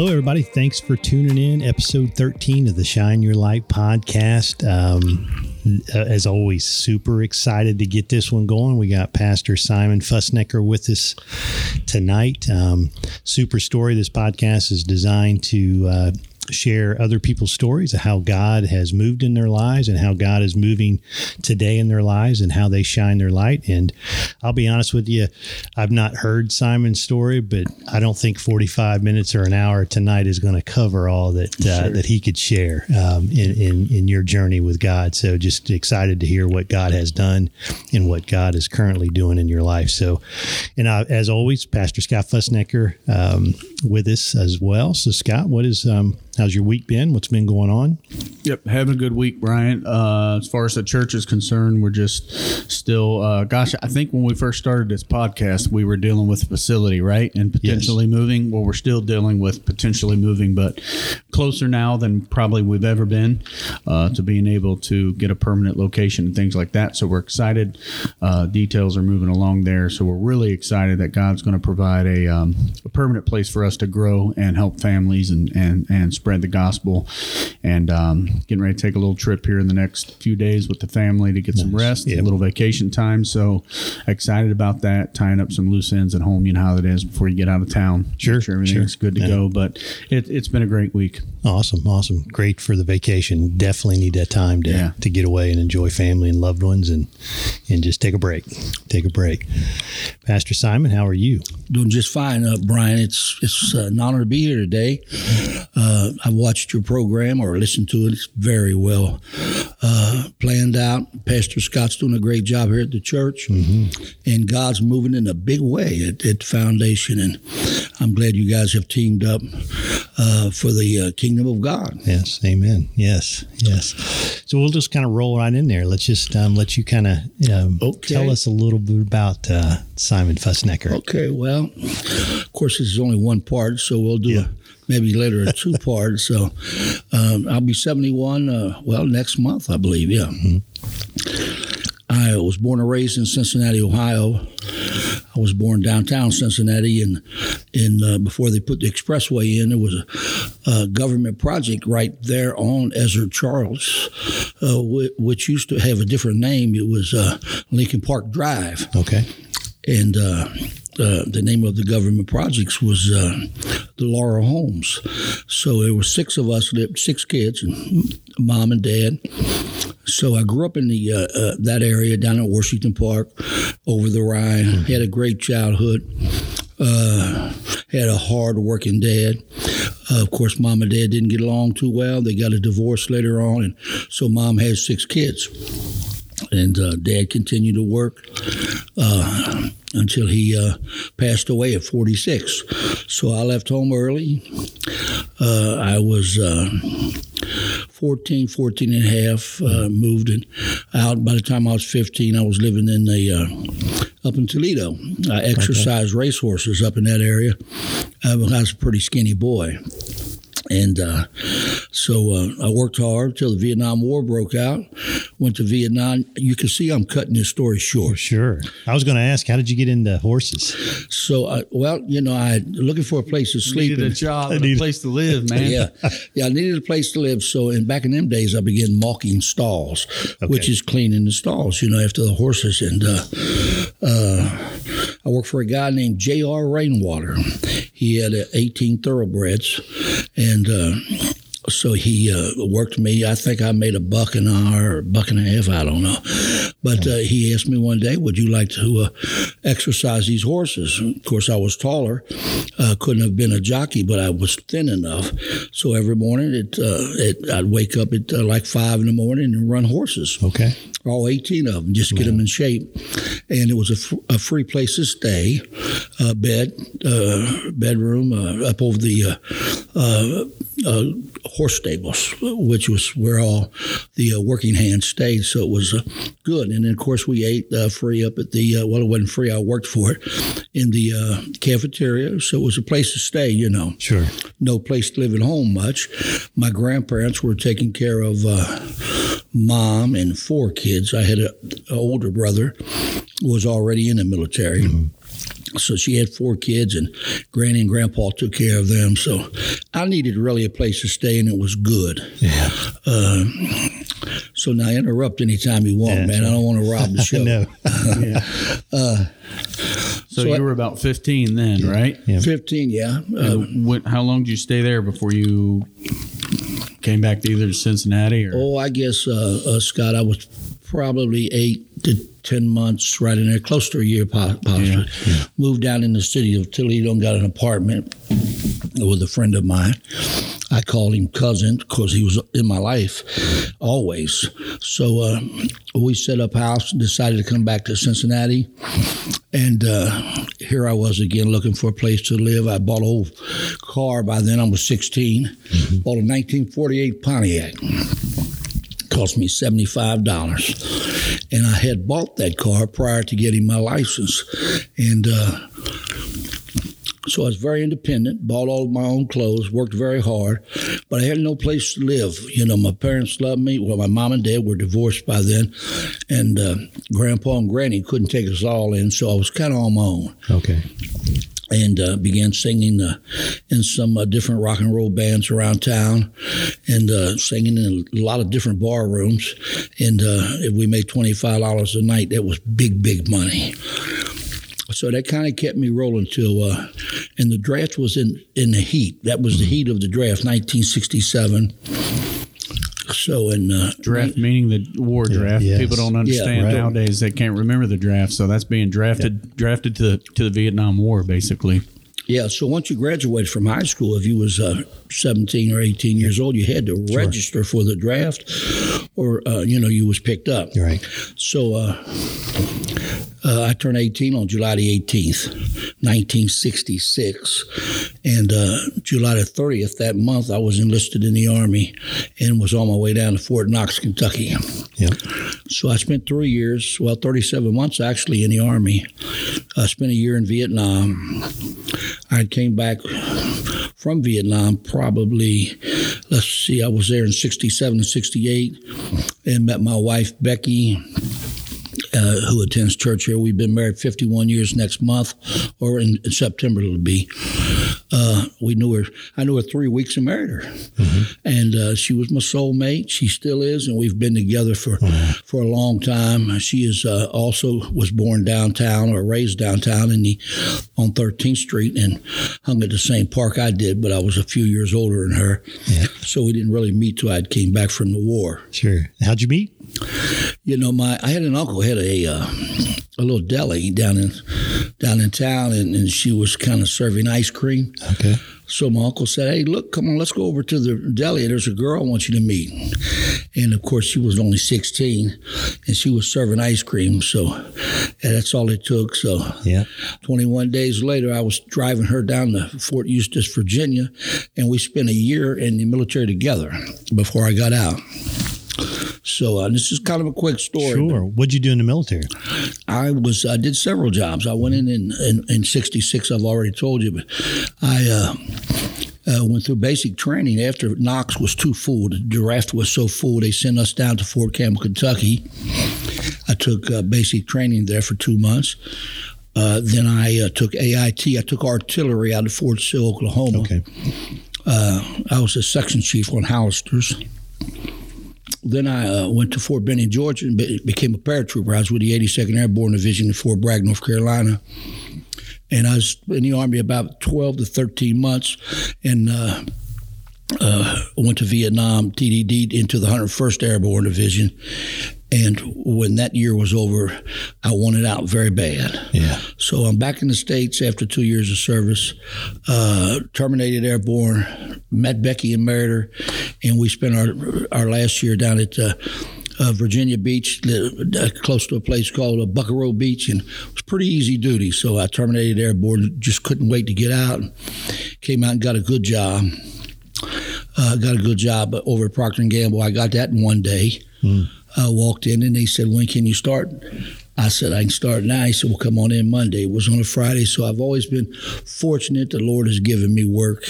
Hello, everybody. Thanks for tuning in. Episode 13 of the Shine Your Light podcast. Um, as always, super excited to get this one going. We got Pastor Simon Fussnecker with us tonight. Um, super story. This podcast is designed to uh, share other people's stories of how God has moved in their lives and how God is moving today in their lives and how they shine their light. And I'll be honest with you, I've not heard Simon's story, but I don't think 45 minutes or an hour tonight is going to cover all that uh, sure. that he could share um, in, in, in your journey with God. So just excited to hear what God has done and what God is currently doing in your life. So, and I, as always, Pastor Scott Fussnecker um, with us as well. So, Scott, what is um, How's your week been? What's been going on? Yep, having a good week, Brian. Uh, as far as the church is concerned, we're just still, uh, gosh, I think when we first started this podcast, we were dealing with facility, right? And potentially yes. moving. Well, we're still dealing with potentially moving, but closer now than probably we've ever been uh, to being able to get a permanent location and things like that. So we're excited. Uh, details are moving along there. So we're really excited that God's going to provide a, um, a permanent place for us to grow and help families and, and, and spread spread the gospel. And um, getting ready to take a little trip here in the next few days with the family to get nice. some rest, yep. a little vacation time. So excited about that, tying up some loose ends at home. You know how it is before you get out of town. Sure, sure everything's sure. good to yeah. go. But it, has been a great week. Awesome, awesome, great for the vacation. Definitely need that time to yeah. to get away and enjoy family and loved ones, and and just take a break. Take a break. Pastor Simon, how are you? Doing just fine, uh, Brian. It's it's uh, an honor to be here today. Uh, I watched your program or listened to it. It's very well uh, planned out. Pastor Scott's doing a great job here at the church, mm-hmm. and God's moving in a big way at, at Foundation. And I'm glad you guys have teamed up uh, for the uh, kingdom of God. Yes, Amen. Yes, yes. So we'll just kind of roll right in there. Let's just um, let you kind of um, okay. tell us a little bit about uh, Simon Fussnecker. Okay. Well, of course, this is only one part, so we'll do yeah. a maybe later a two part. So um, I'll be 71, uh, well, next month, I believe. Yeah. Mm-hmm. I was born and raised in Cincinnati, Ohio. I was born downtown Cincinnati, and in uh, before they put the expressway in, there was a, a government project right there on Ezzard Charles, uh, which used to have a different name. It was uh, Lincoln Park Drive. Okay. And uh, the name of the government projects was uh, the Laurel Homes. So there were six of us, six kids, and mom and dad. So I grew up in the uh, uh that area down at Washington Park, over the Rhine. Mm-hmm. Had a great childhood. Uh, had a hard working dad. Uh, of course, mom and dad didn't get along too well. They got a divorce later on, and so mom had six kids and uh, Dad continued to work uh, until he uh, passed away at 46. So I left home early. Uh, I was uh, 14, 14 and a half, uh, moved and out. By the time I was 15, I was living in the up in Toledo. I exercised okay. racehorses up in that area. I was a pretty skinny boy. And uh, so uh, I worked hard till the Vietnam War broke out. Went to Vietnam. You can see I'm cutting this story short. Sure. I was going to ask, how did you get into horses? So, I, well, you know, I looking for a place to sleep. Needed a job, and a place to live, man. yeah, yeah. I needed a place to live. So, and back in them days, I began mucking stalls, okay. which is cleaning the stalls. You know, after the horses. And uh, uh I worked for a guy named J.R. Rainwater. He had 18 thoroughbreds, and uh, so he uh, worked me. I think I made a buck an hour or buck and a half. I don't know. But uh, he asked me one day, "Would you like to uh, exercise these horses?" And of course, I was taller, uh, couldn't have been a jockey, but I was thin enough. So every morning, it, uh, it I'd wake up at uh, like five in the morning and run horses. Okay. All 18 of them, just get them in shape. And it was a, f- a free place to stay, bed, bedroom up over the horse stables, which was where all the uh, working hands stayed. So it was uh, good. And then, of course, we ate uh, free up at the, uh, well, it wasn't free, I worked for it, in the uh, cafeteria. So it was a place to stay, you know. Sure. No place to live at home much. My grandparents were taking care of uh, mom and four kids. I had an older brother was already in the military. Mm-hmm So she had four kids, and Granny and Grandpa took care of them. So I needed really a place to stay, and it was good. Yeah. Uh, so now interrupt anytime you want, Yeah, man. I don't want to rob the show. no. So, So you I- were about 15 then, right? Yeah. 15, yeah. Uh, And what, how long did you stay there before you came back to either to Cincinnati or? oh, I guess, uh, uh, Scott, I was probably eight to 10 months right in there, close to a year po- possibly. Moved down in the city of Toledo and got an apartment with a friend of mine. I called him cousin because he was in my life always. So uh, we set up house and decided to come back to Cincinnati. And uh, here I was again looking for a place to live. I bought a old car. By then I was 16. Bought a 1948 Pontiac. Cost me $75. And I had bought that car prior to getting my license. And uh, so I was very independent, bought all of my own clothes, worked very hard, but I had no place to live. You know, my parents loved me. Well, my mom and dad were divorced by then, and uh, grandpa and granny couldn't take us all in, so I was kind of on my own Okay. And uh, began singing uh, in some uh, different rock and roll bands around town and uh, singing in a lot of different bar rooms. And uh, if we made $25 a night, that was big, big money. So that kind of kept me rolling till, uh, and the draft was in, in the heat. That was the heat of the draft, 1967. So in uh, draft meaning the war draft. yes. People don't understand right. nowadays. They can't remember the draft, so that's being drafted drafted to the, to the Vietnam War, basically. Yeah, so once you graduated from high school, if you was uh, 17 or 18 years old, you had to register for the draft, or uh, you know you was picked up. You're right. So uh, I turned 18 on July the 18th, 1966, and uh, July the 30th that month I was enlisted in the army and was on my way down to Fort Knox, Kentucky. Yep. So I spent three years, well, 37 months actually in the Army. I spent a year in Vietnam. I came back from Vietnam probably, let's see, I was there in 67 and 68 and met my wife, Becky. Uh, who attends church here? We've been married 51 years next month, or in, in September it'll be. Uh, we knew her. I knew her three weeks and married her, and uh, she was my soulmate. She still is, and we've been together for for a long time. She is uh, also was born downtown or raised downtown in the on 13th Street and hung at the same park I did, but I was a few years older than her, Yeah. so we didn't really meet till I came back from the war. Sure. How'd you meet? You know, my I had an uncle had a uh, a little deli down in down in town, and, and she was kind of serving ice cream. Okay. So my uncle said, "Hey, look, come on, let's go over to the deli. There's a girl I want you to meet." And of course, she was only 16, and she was serving ice cream. So that's all it took. So Yeah. 21 days later, I was driving her down to Fort Eustis, Virginia, and we spent a year in the military together before I got out. So uh, this is kind of a quick story. Sure. What'd you do in the military? I was I did several jobs. I went in in, in, in '66. I've already told you, but I uh, uh, went through basic training after Knox was too full. The draft was so full, they sent us down to Fort Campbell, Kentucky. I took uh, basic training there for two months. Uh, then I uh, took AIT. I took artillery out of Fort Sill, Oklahoma. Okay. Uh, I was a section chief on Howitzers. Then I uh, went to Fort Benning, Georgia, and be- became a paratrooper. I was with the 82nd Airborne Division in Fort Bragg, North Carolina. And I was in the Army about 12 to 13 months and uh, uh, went to Vietnam, TDD, into the 101st Airborne Division. And when that year was over, I wanted out very bad. Yeah. So I'm back in the States after two years of service, uh, terminated airborne, met Becky and married her, and we spent our, our last year down at uh, uh, Virginia Beach, uh, close to a place called uh, Buckroe Beach, and it was pretty easy duty. So I terminated airborne, just couldn't wait to get out. Came out and got a good job. Uh, got a good job over at Procter and Gamble. I got that in one day. I walked in and they said, "When can you start?" I said, "I can start now." He said, "Well, come on in Monday." It was on a Friday, so I've always been fortunate. The Lord has given me work,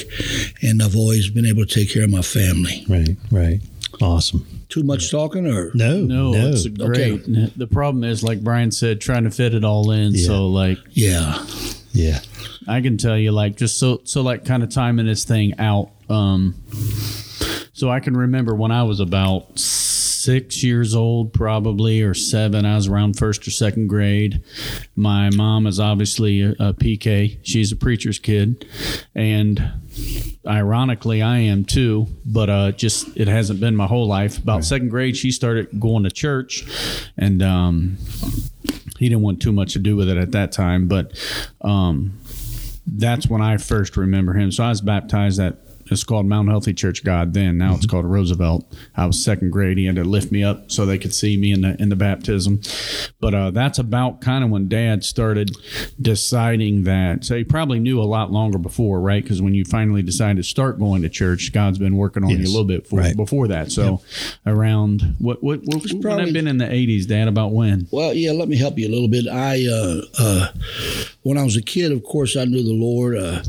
and I've always been able to take care of my family. Right. Right. Awesome. Too much talking, or No. No, No. it's great. The problem is, like Brian said, trying to fit it all in. Yeah. So, like, yeah, Yeah. I can tell you, like, just so so like kind of timing this thing out. Um, so I can remember when I was about six years old, probably or seven. I was around first or second grade. My mom is obviously a, a PK. She's a preacher's kid, and ironically, I am too. But uh, just it hasn't been my whole life. About second grade, she started going to church, and um, he didn't want too much to do with it at that time. But um, that's when I first remember him. So I was baptized at it's called Mount Healthy Church God then. Now it's called Roosevelt. I was second grade. He had to lift me up so they could see me in the in the baptism. But uh, that's about kind of when Dad started deciding that. So he probably knew a lot longer before, right? Because when you finally decided to start going to church, God's been working on you a little bit for, Right. before that. So around what what what would probably- have been in the eighties, Dad? About when? Well, yeah, let me help you a little bit. I, uh, uh, when I was a kid, of course, I knew the Lord. Uh,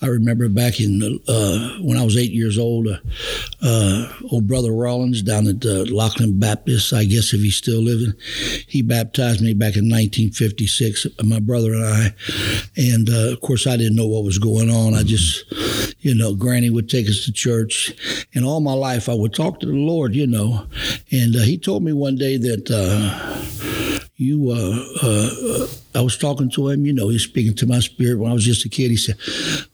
I remember back in uh, when I was eight years old, uh, uh, old brother Rollins down at uh, Lockland Baptist, I guess if he's still living, he baptized me back in 1956. My brother and I, and uh, of course, I didn't know what was going on. I just, you know, Granny would take us to church, and all my life I would talk to the Lord, you know, and uh, he told me one day that. Uh, you uh, uh, I was talking to him, you know, he's speaking to my spirit when I was just a kid. He said,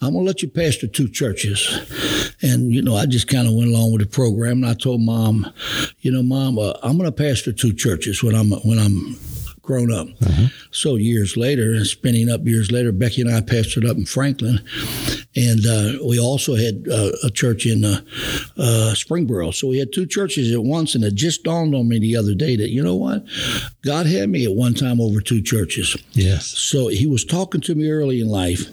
I'm gonna let you pastor two churches. And, you know, I just kind of went along with the program and I told mom, you know, mom, uh, I'm gonna pastor two churches when I'm when I'm grown up. So years later, and spinning up years later, Becky and I pastored up in Franklin, and uh, we also had uh, a church in uh, uh, Springboro. So we had two churches at once, and it just dawned on me the other day that you know what, God had me at one time over two churches. Yes. So he was talking to me early in life,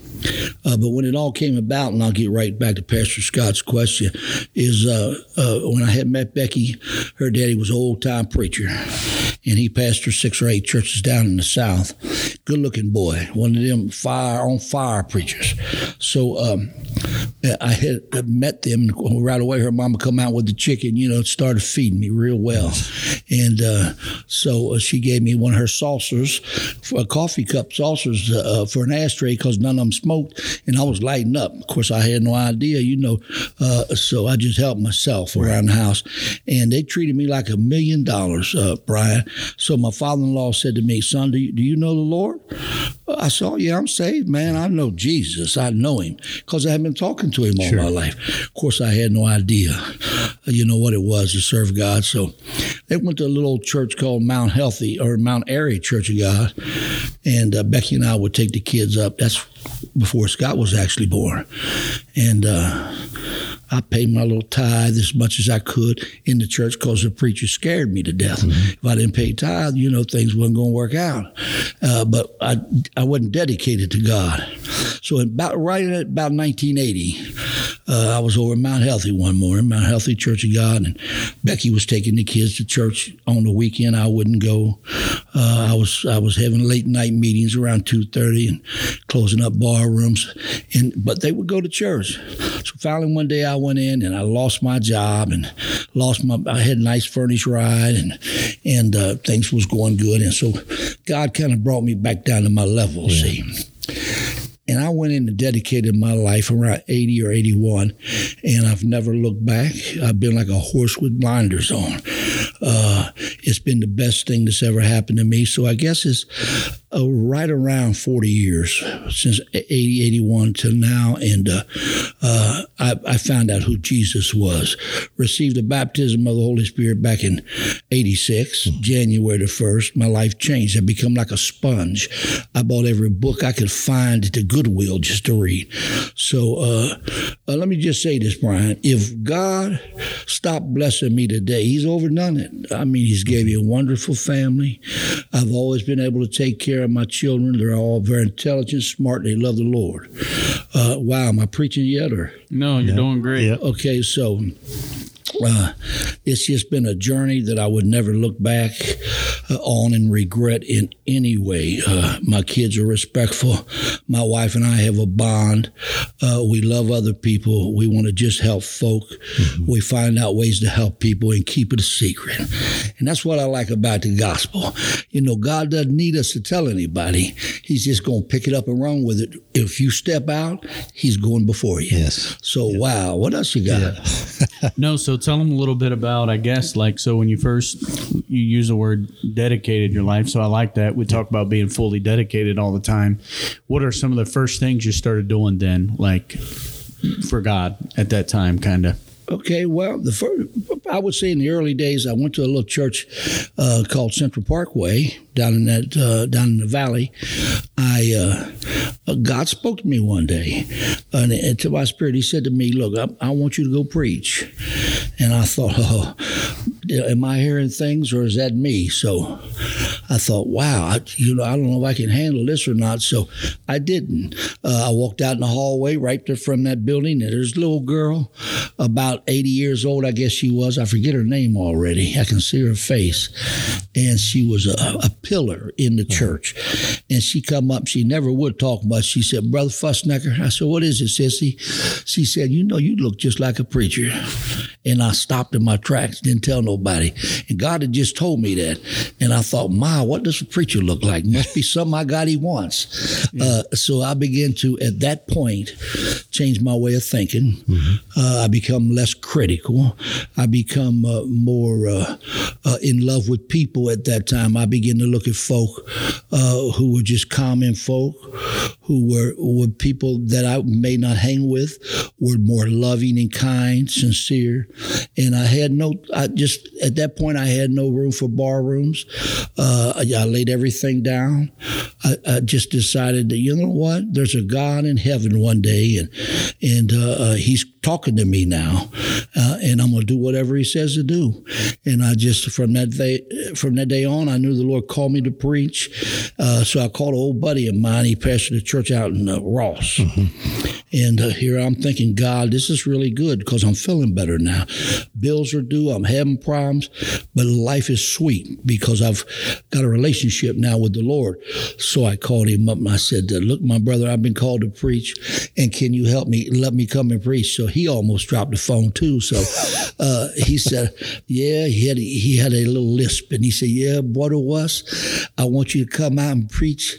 uh, but when it all came about, and I'll get right back to Pastor Scott's question, is uh, uh, when I had met Becky, her daddy was an old time preacher, and he pastored six or eight churches down in the South. Good looking boy, one of them fire on fire preachers. So um, I had met them right away. Her mama come out with the chicken, you know, started feeding me real well, and uh, so uh, she gave me one of her saucers, a coffee cup saucers uh, for an ashtray because none of them smoked, and I was lighting up. Of course, I had no idea, you know, uh, so I just helped myself around the house, and they treated me like a million dollars, uh, Brian. So my father-in-law said to me, "Son, do you, do you know the Lord?" I said, oh, "Yeah, I'm saved, man. I know Jesus. I know Him because I have been talking to Him all Sure. my life. Of course, I had no idea, uh, you know, what it was to serve God. So they went to a little church called Mount Healthy or Mount Airy Church of God, and uh, Becky and I would take the kids up. That's before Scott was actually born, and. Uh, I paid my little tithe as much as I could in the church because the preacher scared me to death. If I didn't pay tithe, you know, things wasn't going to work out. Uh, but I, I wasn't dedicated to God. So about right at about 1980, uh, I was over at Mount Healthy one morning, Mount Healthy Church of God, and Becky was taking the kids to church on the weekend. I wouldn't go. Uh, I was I was having late night meetings around two thirty and closing up bar rooms, and but they would go to church. So finally one day I went in and I lost my job and lost my. I had a nice furnished ride and and uh, things was going good, and so God kind of brought me back down to my level. See. And I went in and dedicated my life around 80 or 81, and I've never looked back. I've been like a horse with blinders on. Uh, it's been the best thing that's ever happened to me. So I guess it's uh, right around 40 years since 80, 81 till now. And uh, uh, I, I found out who Jesus was. Received the baptism of the Holy Spirit back in 86, January the 1st. My life changed. I become like a sponge. I bought every book I could find at the Goodwill just to read. So uh, uh, let me just say this, Brian. If God stopped blessing me today, He's overdone it. I mean, He's gave me a wonderful family. I've always been able to take care of my children. They're all very intelligent, smart, they love the Lord. Uh, wow, am I preaching yet or? No, you're doing great. Yep. Okay, so uh, it's just been a journey that I would never look back uh, on and regret in any way. Uh, my kids are respectful. My wife and I have a bond. Uh, we love other people. We want to just help folk. We find out ways to help people and keep it a secret. And that's what I like about the gospel. You know, God doesn't need us to tell anybody. he's just going to pick it up and run with it. If you step out, he's going before you. Yes. So wow, what else you got? no, so tell them a little bit about, I guess, like so when you first you use the word dedicated your life. So I like that. We talk about being fully dedicated all the time. What are some of the first things you started doing then, like for God at that time, kind of? Okay, well, the first, I would say in the early days, I went to a little church uh, called Central Parkway down in that uh, down in the valley. I uh, God spoke to me one day, and, and, to my spirit, He said to me, "Look, I, I, want you to go preach." And I thought, "Oh, am I hearing things, or is that me?" So I thought, "Wow, I, you know, I don't know if I can handle this or not." So I didn't. Uh, I walked out in the hallway right there from that building, and there's a little girl about about 80 years old, I guess she was. I forget her name already. I can see her face. And she was a, a pillar in the church. And she come up, she never would talk much. She said, Brother Fussnecker. I said, What is it, sissy? She said, You know, you look just like a preacher. And I stopped in my tracks, didn't tell nobody. And God had just told me that. And I thought, "My, what does a preacher look like? Must be something I got he wants. Yeah. Uh, so I began to, at that point, change my way of thinking. Mm-hmm. Uh, I become less critical. I become uh, more uh, uh, in love with people at that time. I begin to look at folk uh, who were just common folk, who were, were people that I may not hang with, were more loving and kind, sincere. And I had no, I just, at that point, I had no room for bar rooms. Uh, I, I, laid everything down. I, I, just decided that, you know what? There's a God in heaven one day, and, and uh, he's talking to me now, uh, and I'm going to do whatever He says to do. And I just from that day from that day on, I knew the Lord called me to preach. Uh, so I called an old buddy of mine. He pastored a church out in uh, Ross, mm-hmm. and uh, here I'm thinking, God, this is really good because I'm feeling better now. Bills are due. I'm having problems, but life is sweet because I've got a relationship now with the Lord. So I called him up and I said, "Look, my brother, I've been called to preach, and can you help me? Let me come and preach." So he almost dropped the phone too. So uh, he said, "Yeah, he had a, he had a little lisp, and he said, "Yeah, what it was, I want you to come out and preach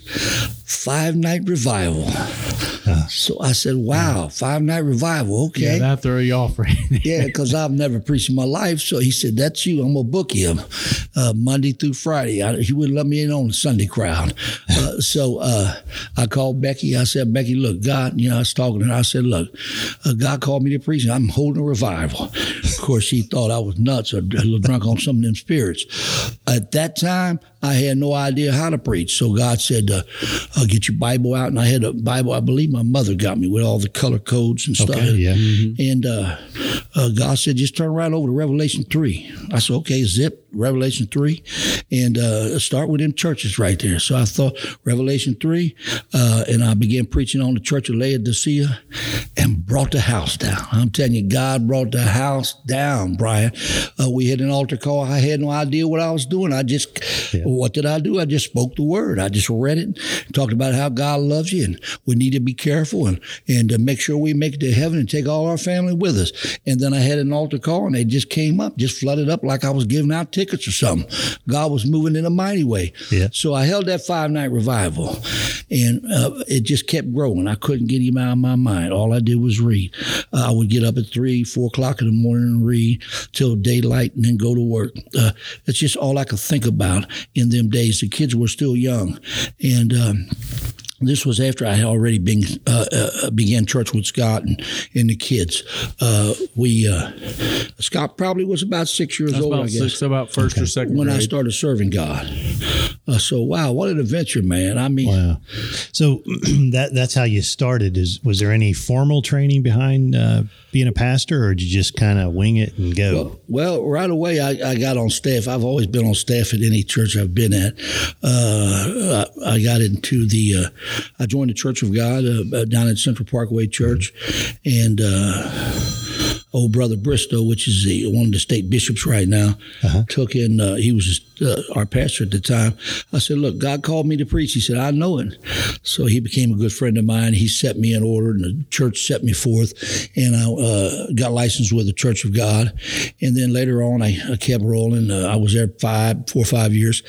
five night revival." So I said, "Wow, five night revival, okay." Yeah, that you off, right? yeah, because I've never preached in my life. So he said, "That's you. I'm gonna book him uh, Monday through Friday." I, he wouldn't let me in on the Sunday crowd. Uh, so uh, I called Becky. I said, "Becky, look, God, you know, I was talking to her. I said, look, uh, God called me to preach. I'm holding a revival." Of course, she thought I was nuts or a little drunk on some of them spirits. At that time, I had no idea how to preach. So God said, uh, "I'll get your Bible out." And I had a Bible. I believe my mother got me with all the color codes and stuff. Okay, yeah. Mm-hmm. And uh, uh, God said, "Just turn right over to Revelation 3. I said, "Okay." Zip Revelation three, and uh, start with them churches right there. So I thought Revelation three, uh, and I began preaching on the church of Laodicea, and brought the house down. I'm telling you, God brought the house down, Brian. Uh, we had an altar call. I had no idea what I was doing. I just yeah what did I do? I just spoke the word. I just read it, talked about how God loves you, and we need to be careful and and to make sure we make it to heaven and take all our family with us. And then I had an altar call, and they just came up, just flooded up like I was giving out tickets or something. God was moving in a mighty way. Yeah. So I held that five night revival, and uh, it just kept growing. I couldn't get him out of my mind. All I did was read. Uh, I would get up at three, four o'clock in the morning and read till daylight, and then go to work. Uh, it's just all I could think about in them days. The kids were still young, and um, this was after I had already been uh, uh, began church with Scott and, and the kids. Uh, we uh, Scott probably was about six years That's old. About I guess six, about first okay. or second when grade. I started serving God. Uh, so wow, what an adventure, man! I mean, wow. So that that's how you started. Is was there any formal training behind uh, being a pastor, or did you just kind of wing it and go? Well, well right away I, I, got on staff. I've always been on staff at any church I've been at. I, I, got into the I joined the Church of God uh, uh, down at Central Parkway Church, and uh, old brother Bristow, which is the, one of the state bishops right now, uh-huh. took in. Uh, he was uh, our pastor at the time. I said, "Look, God called me to preach." He said, "I know it." So he became a good friend of mine. He set me in order, and the church set me forth, and I uh, got licensed with the Church of God. And then later on, I, I kept rolling. Uh, I was there five, four or five years,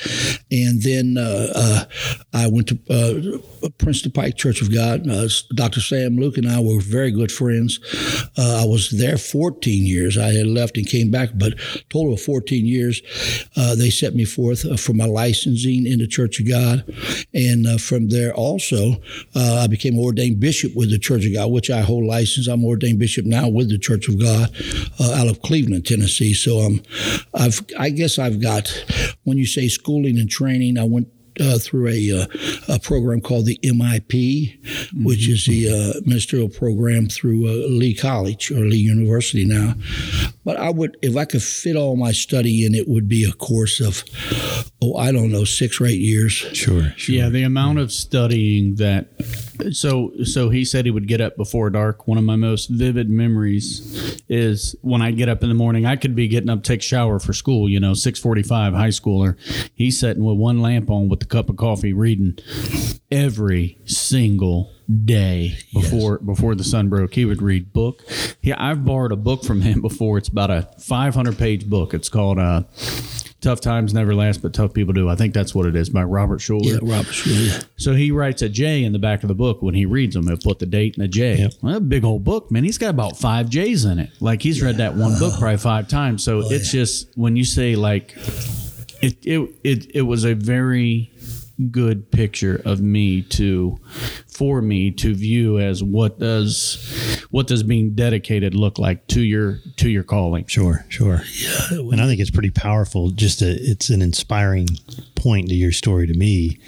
and then uh, I went to Princeton Pike Church of God. Dr. Sam Luke and I were very good friends. I was there 14 years. I had left and came back, but total of 14 years. they set me forth for my licensing in the Church of God, and from there also, I became ordained bishop with the Church of God, which I hold license. I'm ordained bishop now with the Church of God uh, out of Cleveland, Tennessee. So um, I've, I guess I've got, when you say schooling and training, I went uh, through a, uh, a, program called the MIP, mm-hmm. which is the uh, ministerial program through uh, Lee College or Lee University now. But I would, if I could fit all my study in, it would be a course of, oh, I don't know, six or eight years. Sure. sure. Yeah, the amount of studying that. So, so he said he would get up before dark. One of my most vivid memories is when I get up in the morning. I could be getting up, take shower for school. You know, six forty-five, high schooler. He's sitting with one lamp on with the cup of coffee, reading every single day before yes. before the sun broke. He would read book. Yeah, I've borrowed a book from him before. It's about a 500 page book. It's called uh, "Tough Times Never Last, but Tough People Do." I think that's what it is by Robert Schuller. Yeah, Robert Schuller. So he writes a J in the back of the book when he reads them. He'll put the date and a J. Yep. Well, big old book, man. He's got about five J's in it. Like he's yeah. read that one book probably five times. So oh, it's yeah. just when you say like it, it it it was a very good picture of me to for me to view as what does what does being dedicated look like to your to your calling? Sure sure. Yeah, and i think it's pretty powerful. Just a, it's an inspiring point to your story to me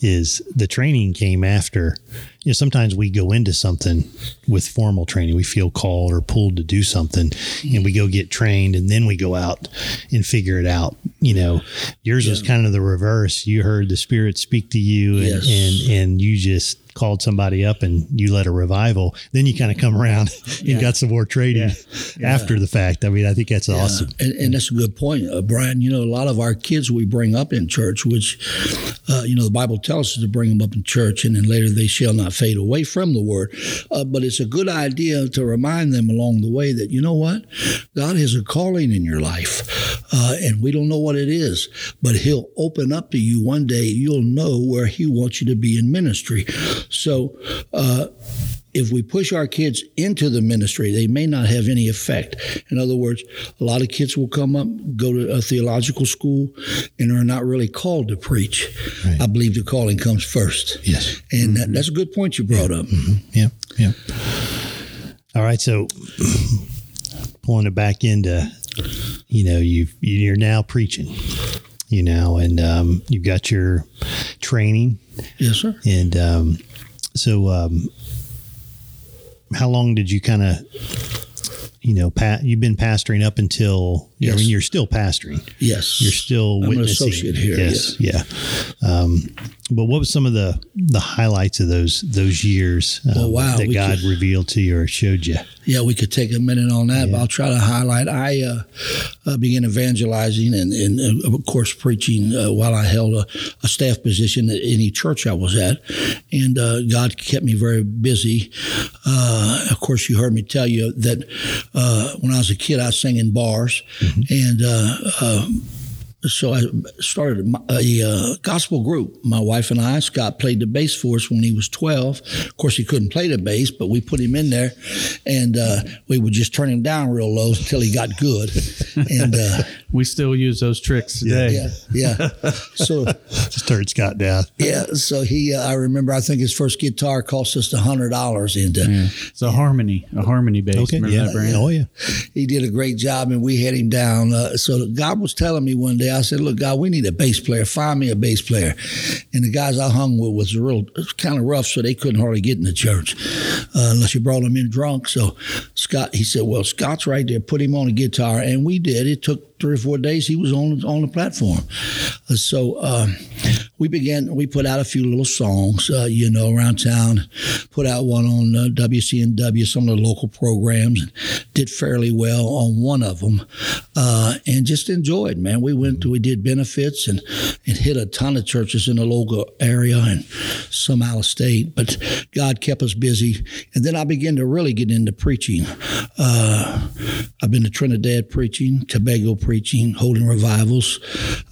is the training came after you know sometimes we go into something with formal training we feel called or pulled to do something and we go get trained and then we go out and figure it out you know yours yeah. was kind of the reverse you heard the spirit speak to you and yes. and, and you just called somebody up and you led a revival, then you kind of come around and yeah. got some more trading yeah. Yeah. after the fact. I mean, I think that's awesome. And, and, that's a good point, uh, Brian. You know, a lot of our kids we bring up in church, which, uh, you know, the Bible tells us to bring them up in church and then later they shall not fade away from the word. Uh, but it's a good idea to remind them along the way that, you know what? God has a calling in your life uh, and we don't know what it is, but He'll open up to you one day. You'll know where He wants you to be in ministry. So, uh, if we push our kids into the ministry, they may not have any effect. In other words, a lot of kids will come up, go to a theological school, and are not really called to preach. Right. I believe the calling comes first. Yes. And mm-hmm. that, that's a good point you brought yeah. up. Mm-hmm. Yeah. Yeah. All right. So, pulling it back into, you know, you you're now preaching, you know, and um, you've got your training. Yes, sir. And um, so, um, how long did you kind of you know, Pat, you've been pastoring up until, yes. I mean, you're still pastoring. Yes. You're still I'm. An associate here. Yes. Yeah. yeah. Um, but what was some of the, the highlights of those, those years um, oh, wow. that we God could, revealed to you or showed you? Yeah, we could take a minute on that, yeah. but I'll try to highlight. I uh, uh, began evangelizing and, and uh, of course, preaching uh, while I held a, a, staff position at any church I was at. And uh, God kept me very busy. Uh, of course, you heard me tell you that when I was a kid, I sang in bars. Mm-hmm. And so I started a, a, gospel group. My wife and I, Scott played the bass for us when he was 12. Of course, he couldn't play the bass, but we put him in there and uh, we would just turn him down real low until he got good. And uh, we still use those tricks today. Yeah, yeah. So just turn Scott down. Yeah. So he, uh, I remember, I think his first guitar cost us a hundred dollars. And uh, yeah. it's a harmony, a harmony bass. Okay. Remember yeah. that brand? Oh yeah. He did a great job, and we had him down. Uh, so God was telling me one day I said, "Look, God, we need a bass player. Find me a bass player." And the guys I hung with was real, kind of rough, so they couldn't hardly get in the church uh, unless you brought them in drunk. So Scott, he said, "Well, Scott's right there. Put him on a guitar," and we did. It took three or four days. He was on on the platform. Uh, so. Um, we began. We put out a few little songs, uh, you know, around town. Put out one on uh, WCNW, some of the local programs. Did fairly well on one of them, uh, and just enjoyed. Man, we went. We did benefits and and hit a ton of churches in the local area and some out of state. But God kept us busy, and then I began to really get into preaching. Uh, I've been to Trinidad preaching, Tobago preaching, holding revivals.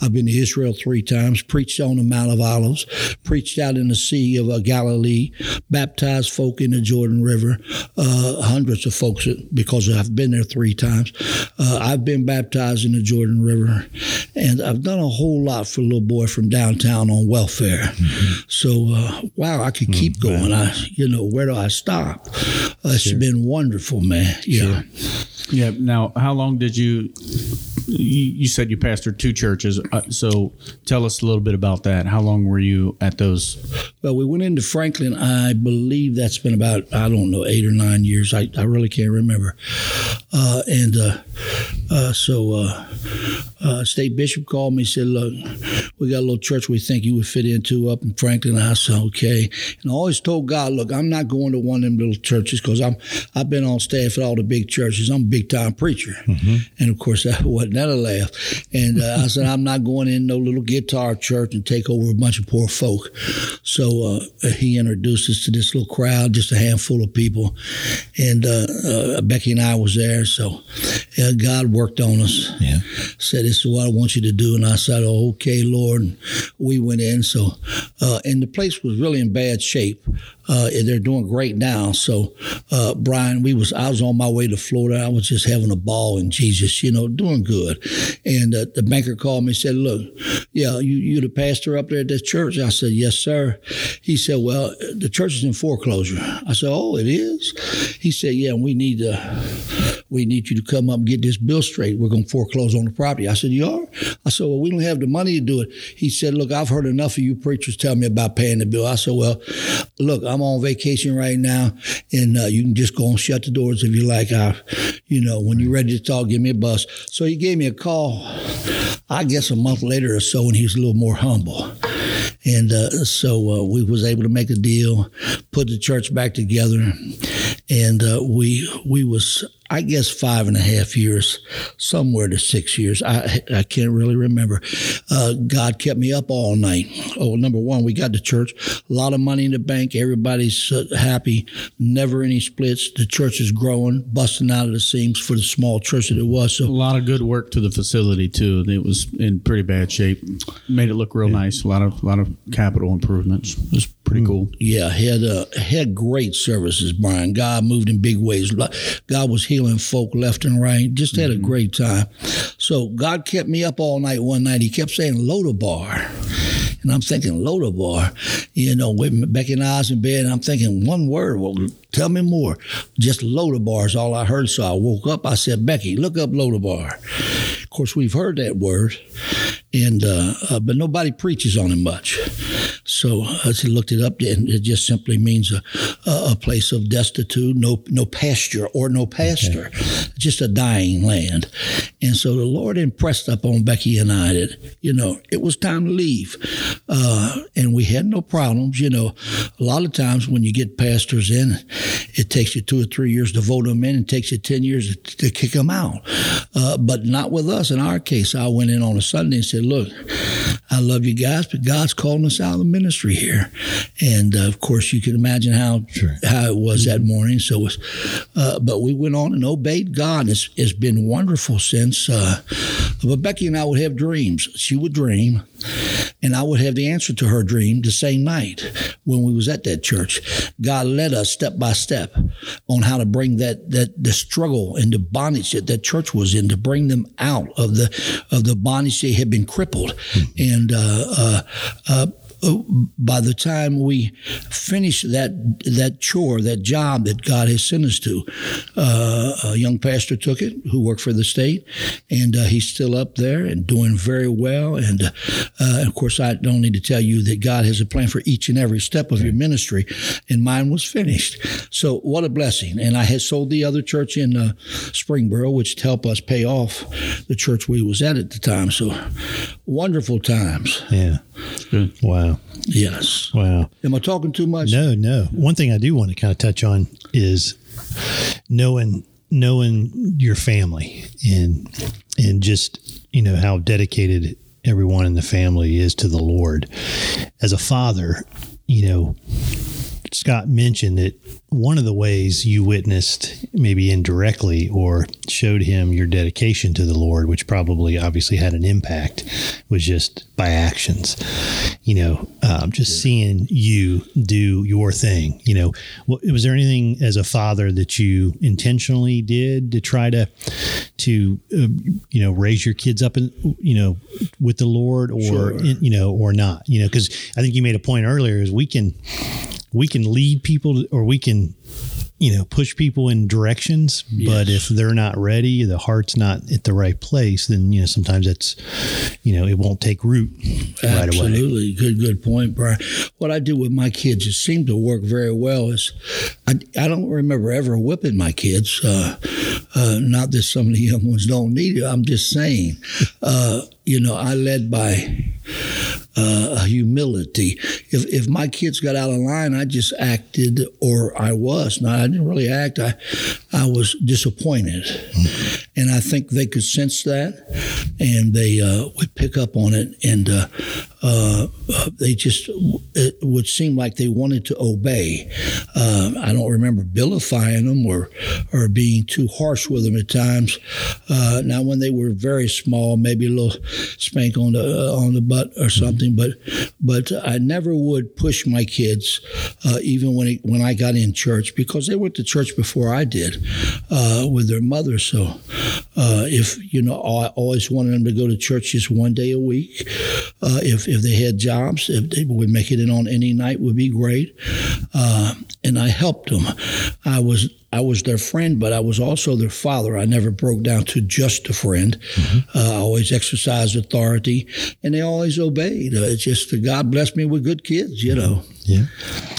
I've been to Israel three times, preached on the Mount of Olives, preached out in the Sea of uh, Galilee, baptized folk in the Jordan River, uh, hundreds of folks because I've been there three times. Uh, I've been baptized in the Jordan River, and I've done a whole lot for a little boy from downtown on welfare. Mm-hmm. So, uh, wow, I could keep mm-hmm. going. I, you know, where do I stop? Uh, it's sure. been wonderful, man. Yeah. Sure. Yeah. Now, how long did you? You said you pastored two churches. Uh, so, tell us a little bit about that. How long were you at those? Well, we went into Franklin. I believe that's been about I don't know eight or nine years. I, I really can't remember. Uh, and uh, uh so, uh, uh, state bishop called me. and Said, "Look, we got a little church we think you would fit into up in Franklin." I said, "Okay." And I always told God, "Look, I'm not going to one of them little churches because I'm I've been on staff at all the big churches. I'm a big time preacher." Mm-hmm. And of course, that wasn't that a laugh. And uh, I said, "I'm not going in no little guitar church and take over a bunch of poor folk." So uh, he introduced us to this little crowd, just a handful of people, and uh, uh, Becky and I was there. So God worked on us. Yeah. Said, "This is what I want you to do," and I said, oh, "Okay, Lord." And we went in. So, uh, and the place was really in bad shape. Uh, they're doing great now. So, uh, Brian, we was I was on my way to Florida. I was just having a ball in Jesus, you know, doing good. And uh, the banker called me and said, "Look, yeah, you you the pastor up there at this church?" I said, "Yes, sir." He said, "Well, the church is in foreclosure." I said, "Oh, it is." He said, "Yeah, and we need to we need you to come up and get this bill straight. We're going to foreclose on the property." I said, "You are?" I said, "Well, we don't have the money to do it." He said, "Look, I've heard enough of you preachers tell me about paying the bill." I said, "Well, look, I'm on vacation right now, and uh, you can just go and shut the doors if you like. I, you know, when you're ready to talk, give me a bus. So he gave me a call, I guess a month later or so, and he was a little more humble. And uh, so uh, we was able to make a deal, put the church back together, and uh, we we was I guess five and a half years, somewhere to six years. I I can't really remember. Uh, God kept me up all night. Oh, number one, we got to church, a lot of money in the bank. Everybody's uh, happy. Never any splits. The church is growing, busting out of the seams for the small church that it was. So a lot of good work to the facility too. It was in pretty bad shape. Made it look real yeah. nice. A lot of a lot of capital improvements. It was pretty cool. Yeah, had uh, had great services, Brian. God moved in big ways. God was healing folk left and right. Just had mm-hmm. a great time. So God kept me up all night one night. He kept saying Lodabar. And I'm thinking Lodabar, you know, with Becky and I was in bed, and I'm thinking one word. Well, tell me more. Just Lodabar is all I heard. So I woke up. I said, Becky, look up Lodabar. Of course, we've heard that word, and uh, uh, but nobody preaches on it much. So I looked it up, and it just simply means a, a place of destitute, no no pasture or no pastor, okay. just a dying land. And so the Lord impressed upon Becky and I that you know it was time to leave, uh, and we had no problems. You know, a lot of times when you get pastors in, it takes you two or three years to vote them in, and takes you ten years to, to kick them out. Uh, but not with us. In our case, I went in on a Sunday and said, "Look, I love you guys, but God's calling us out of the ministry here. And uh, of course, you can imagine how sure. how it was that morning. So, was, uh, but we went on and obeyed God. It's, it's been wonderful since. Uh, but Becky and I would have dreams. She would dream, and I would have the answer to her dream the same night when we was at that church. God led us step by step on how to bring that that the struggle and the bondage that that church was in to bring them out of the of the bondage they had been crippled, mm-hmm. and uh, uh uh, by the time we finish that that chore, that job that God has sent us to, uh, a young pastor took it who worked for the state, and uh, he's still up there and doing very well. And uh, of course, I don't need to tell you that God has a plan for each and every step of your ministry, and mine was finished. So what a blessing! And I had sold the other church in uh, Springboro, which helped us pay off the church we was at at the time. So wonderful times. Yeah. Hmm. Wow. Yes. Wow. Am I talking too much? No, no. One thing I do want to kind of touch on is knowing knowing your family and and just you know how dedicated everyone in the family is to the Lord. As a father, you know, Scott mentioned that one of the ways you witnessed, maybe indirectly, or showed him your dedication to the Lord, which probably obviously had an impact, was just by actions. You know, um, just yeah. seeing you do your thing. You know, was there anything as a father that you intentionally did to try to, to, uh, you know, raise your kids up and you know, with the Lord, or sure. in, you know, or not? You know, because I think you made a point earlier is we can we can lead people or we can you know push people in directions yes. but if they're not ready the heart's not at the right place then you know sometimes that's you know it won't take root right away. Absolutely. Good good point brian. What i do with my kids it seemed to work very well is i, I don't remember ever whipping my kids uh, uh, not that some of the young ones don't need it. I'm just saying uh, you know i led by uh, humility. If, if my kids got out of line, I just acted, or I was. not. I didn't really act. I, I was disappointed. Mm-hmm. And I think they could sense that and they uh, would pick up on it. And uh, uh, they just, it would seem like they wanted to obey. Uh, I don't remember vilifying them or, or being too harsh with them at times. Uh, now, when they were very small, maybe a little spank on the, on the butt or something, but, but I never would push my kids, even when, it, when I got in church, because they went to church before I did with their mother. So, uh, if you know, I always wanted them to go to church just one day a week. Uh, if if they had jobs, if they would make it in on any night, would be great. Uh, and I helped them. I was I was their friend, but I was also their father. I never broke down to just a friend. Mm-hmm. Uh, I always exercised authority, and they always obeyed. Uh, it's just God blessed me with good kids, you know. Yeah,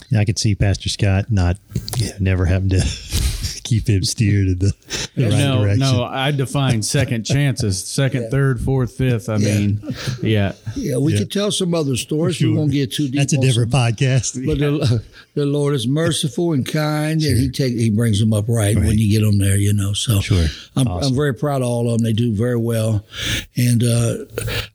yeah I could see Pastor Scott not yeah, never having to keep him steered in the, the right no, direction. No, I define second chances, second, yeah. third, fourth, fifth. I yeah. mean, yeah. Yeah, we yeah. could tell some other stories. Sure. We won't get too deep. That's a different some, podcast. But the, the, Lord is merciful and kind, sure. and He take He brings them up right, right, when you get them there. You know, so sure. I'm, awesome. I'm very proud of all of them. They do very well, and uh,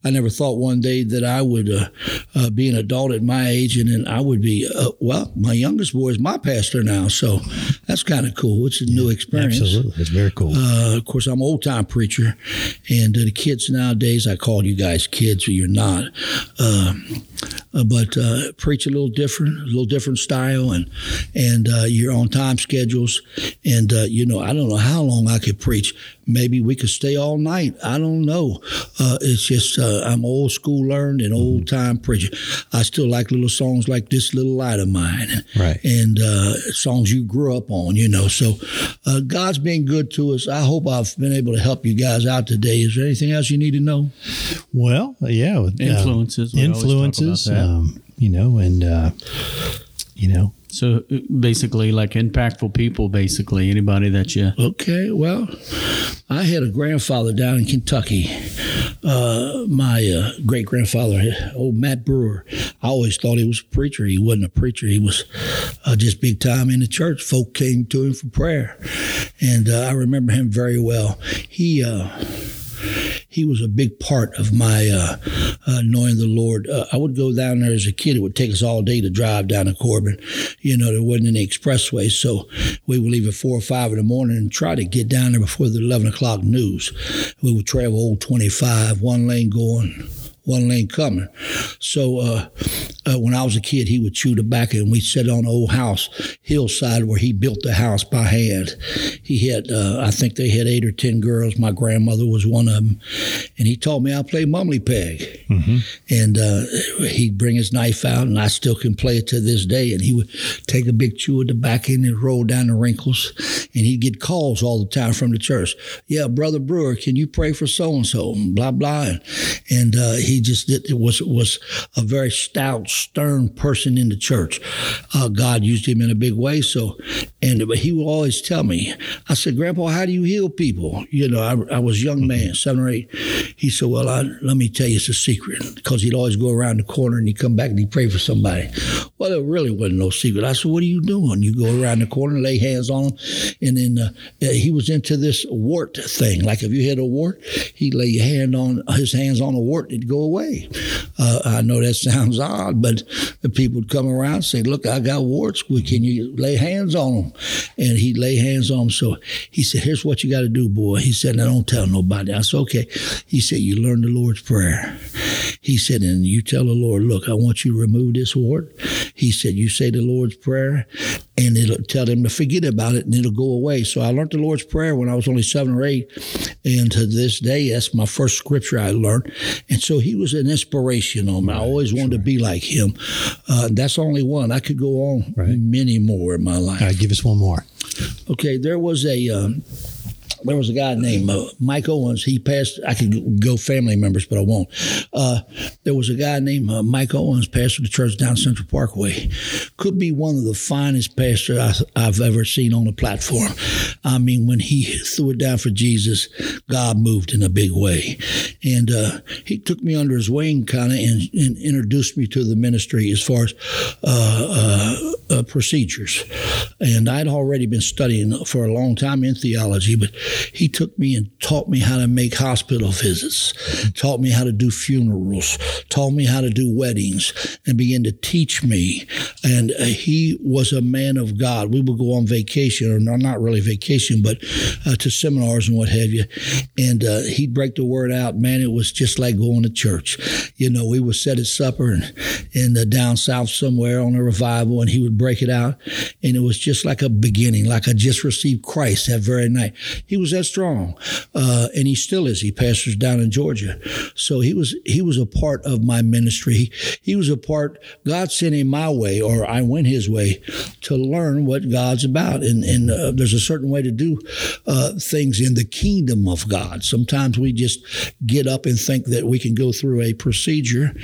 I never thought one day that I would uh, uh, be an adult at my age, and then I would be. Uh, well, my youngest boy is my pastor now, so that's kind of cool. It's a new experience. Absolutely, it's very cool. Uh, of course, I'm old time preacher, and uh, the kids nowadays, I call you guys kids, or you're not. Um, uh, but uh, preach a little different, a little different style, and and uh, you're on time schedules. And uh, you know, I don't know how long I could preach. Maybe we could stay all night. I don't know. Uh, it's just uh, I'm old school learned and old time preacher. I still like little songs like this little light of mine, right? And songs you grew up on. You know, so God's been good to us. I hope I've been able to help you guys out today. Is there anything else you need to know? Well, yeah, influences. influences um, you know, and uh, you know. So basically, like impactful people, basically anybody that you. Okay, well, I had a grandfather down in Kentucky. Uh, my uh, great grandfather, old Matt Brewer. I always thought he was a preacher. He wasn't a preacher. He was uh, just big time in the church. Folk came to him for prayer, and uh, I remember him very well. He uh, he was a big part of my uh, uh, knowing the Lord. Uh, I would go down there as a kid. It would take us all day to drive down to Corbin. You know, there wasn't any expressway, so we would leave at four or five in the morning and try to get down there before the eleven o'clock news. We would travel old twenty five, one lane going one lane coming. So uh, uh, when I was a kid, he would chew tobacco, and we sat on an old house hillside where he built the house by hand. He had, uh, I think they had eight or ten girls. My grandmother was one of them, and he taught me how to play mumbly peg. Mm-hmm. And uh, he'd bring his knife out, and I still can play it to this day. And he would take a big chew of tobacco and roll down the wrinkles, and he'd get calls all the time from the church. Yeah, brother Brewer, can you pray for so and so? Blah blah, and, and uh, he he just did, it was was a very stout, stern person in the church. Uh, God used him in a big way. So, and but he would always tell me, I said, Grandpa, how do you heal people? You know, I, I was a young man, seven or eight. He said, Well, I, let me tell you, it's a secret because he'd always go around the corner and he'd come back and he'd pray for somebody. Well, there really wasn't no secret. I said, What are you doing? You go around the corner, lay hands on him, and then uh, he was into this wart thing. Like if you had a wart, he'd lay your hand on his hands on a wart, it'd go away. Uh, I know that sounds odd, but people would come around and say, Look, I got warts. Can you lay hands on them? And he'd lay hands on them. So he said, Here's what you got to do, boy. He said, Now don't tell nobody. I said, Okay. He said, You learn the Lord's Prayer. He said, And you tell the Lord, Look, I want you to remove this wart. He said, You say the Lord's Prayer, and it'll tell them to forget about it and it'll go away. So I learned the Lord's Prayer when I was only seven or eight. And to this day, that's my first scripture I learned. And so he was an inspiration on me. I always wanted to be like him. Uh, that's only one. I could go on Right. many more in my life. All right, give us one more. Okay, there was a um, there was a guy named uh, Mike Owens. He passed. I could go family members, but I won't. Uh, there was a guy named uh, Mike Owens, pastor of the church down Central Parkway. Could be one of the finest pastors I, I've ever seen on the platform. I mean, when he threw it down for Jesus, God moved in a big way, and uh, he took me under his wing, kind of, and, and introduced me to the ministry as far as uh, uh, procedures. And I'd already been studying for a long time in theology, but he took me and taught me how to make hospital visits, taught me how to do funerals, taught me how to do weddings, and began to teach me. And uh, he was a man of God. We would go on vacation, or not really vacation, but uh, to seminars and what have you. And uh, he'd break the word out. Man, it was just like going to church. You know, we would sit at supper and in the down south somewhere on a revival, and he would break it out, and it was just like a beginning, like I just received Christ that very night. He was that strong, uh, and he still is. He pastors down in Georgia, so he was he was a part of my ministry. He, was a part. God sent him my way, or I went his way, to learn what God's about. And and uh, there's a certain way to do uh, things in the kingdom of God. Sometimes we just get up and think that we can go through a procedure,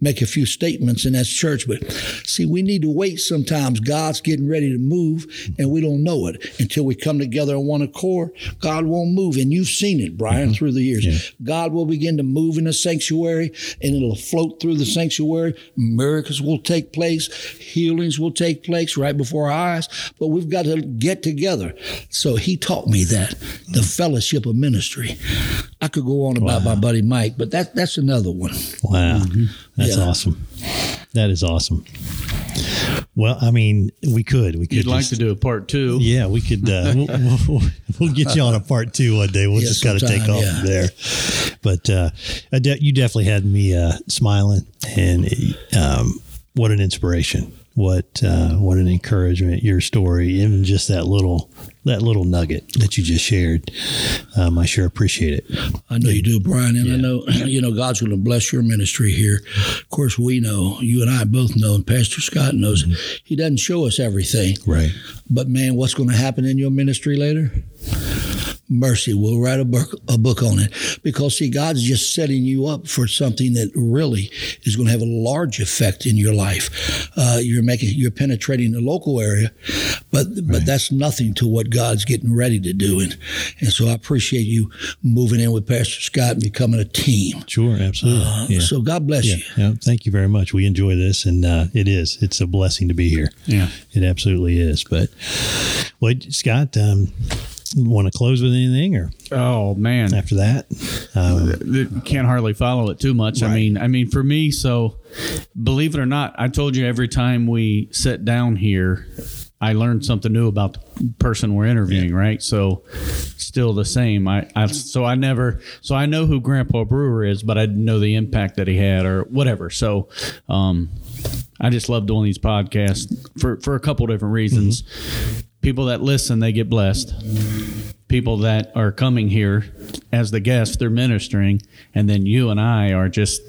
make a few statements, and that's church. But see, we need to wait. Sometimes God's getting ready to move, and we don't know it until we come together in one accord. God won't move, and you've seen it, Brian, mm-hmm. through the years. God will begin to move in the sanctuary, and it'll float through the sanctuary. Miracles will take place, healings will take place right before our eyes. But we've got to get together. So he taught me that the fellowship of ministry. I could go on about my buddy Mike, but that that's another one. Wow, mm-hmm. That's Yeah. awesome. That is awesome. Well, I mean, we could, we could You'd like to do a part two. Yeah, we could. Uh, we'll, we'll, we'll get you on a part two one day. We'll Yeah, just got to take off yeah. from there. But uh, de- you definitely had me uh, smiling, and um, what an inspiration! What uh, what an encouragement! Your story, even just that little that little nugget that you just shared. Um, I sure appreciate it. I know you do, Brian, and I know you know God's going to bless your ministry here. Of course, we know you and I both know, and Pastor Scott knows. He doesn't show us everything, Right. but man, what's going to happen in your ministry later? Mercy, we'll write a book, a book on it because see, God's just setting you up for something that really is going to have a large effect in your life. Uh, you're making, you're penetrating the local area, but but that's nothing to what God's getting ready to do. And and so I appreciate you moving in with Pastor Scott and becoming a team. Sure. Absolutely. yeah. So God bless yeah. you. yeah. Thank you very much. We enjoy this, and uh, it is. It's a blessing to be here. Yeah. It absolutely is. But, well, Scott, um, want to close with anything, or Oh man, after that? Um, can't hardly follow it too much. I mean, I mean, for me, so believe it or not, I told you every time we sit down here, I learned something new about the person we're interviewing. Right, so still the same. I, I so I never so I know who Grandpa Brewer is, but I didn't know the impact that he had or whatever. So, um, I just love doing these podcasts for for a couple different reasons. People that listen, they get blessed people that are coming here as the guests, they're ministering, and then you and I are just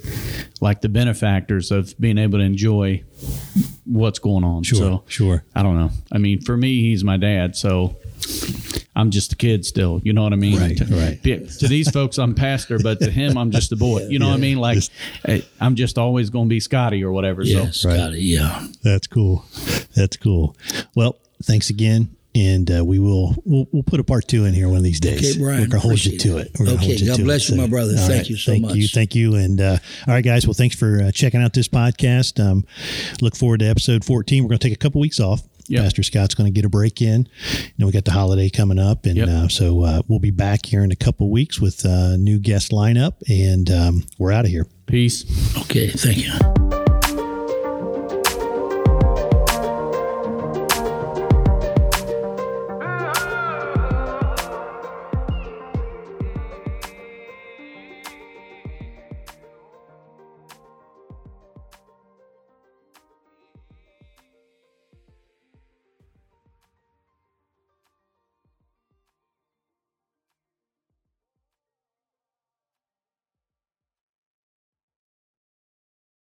like the benefactors of being able to enjoy what's going on. Sure, so sure. I don't know. I mean, for me, he's my dad, so I'm just a kid still. You know what I mean? Right, to, right. To these folks, I'm pastor, but to him, I'm just a boy. You know what I mean? Like eh, I'm just always going to be Scotty or whatever. Yeah, So Scotty. Yeah. That's cool. That's cool. Well, thanks again. And uh, we will we'll, we'll put a part two in here one of these days. Okay, Brian, We're gonna hold you to it. it. We're Okay, hold you God to bless it. you, my brother. all Thank you so thank much. Thank you, thank you. And uh, all right, guys. Well, thanks for uh, checking out this podcast. Um, look forward to episode fourteen. We're gonna take a couple weeks off. Yep. Pastor Scott's going to get a break in. You know, we got the holiday coming up, and Yep. uh, so uh, we'll be back here in a couple weeks with a new guest lineup, and um, we're out of here. peace. Okay. Thank you.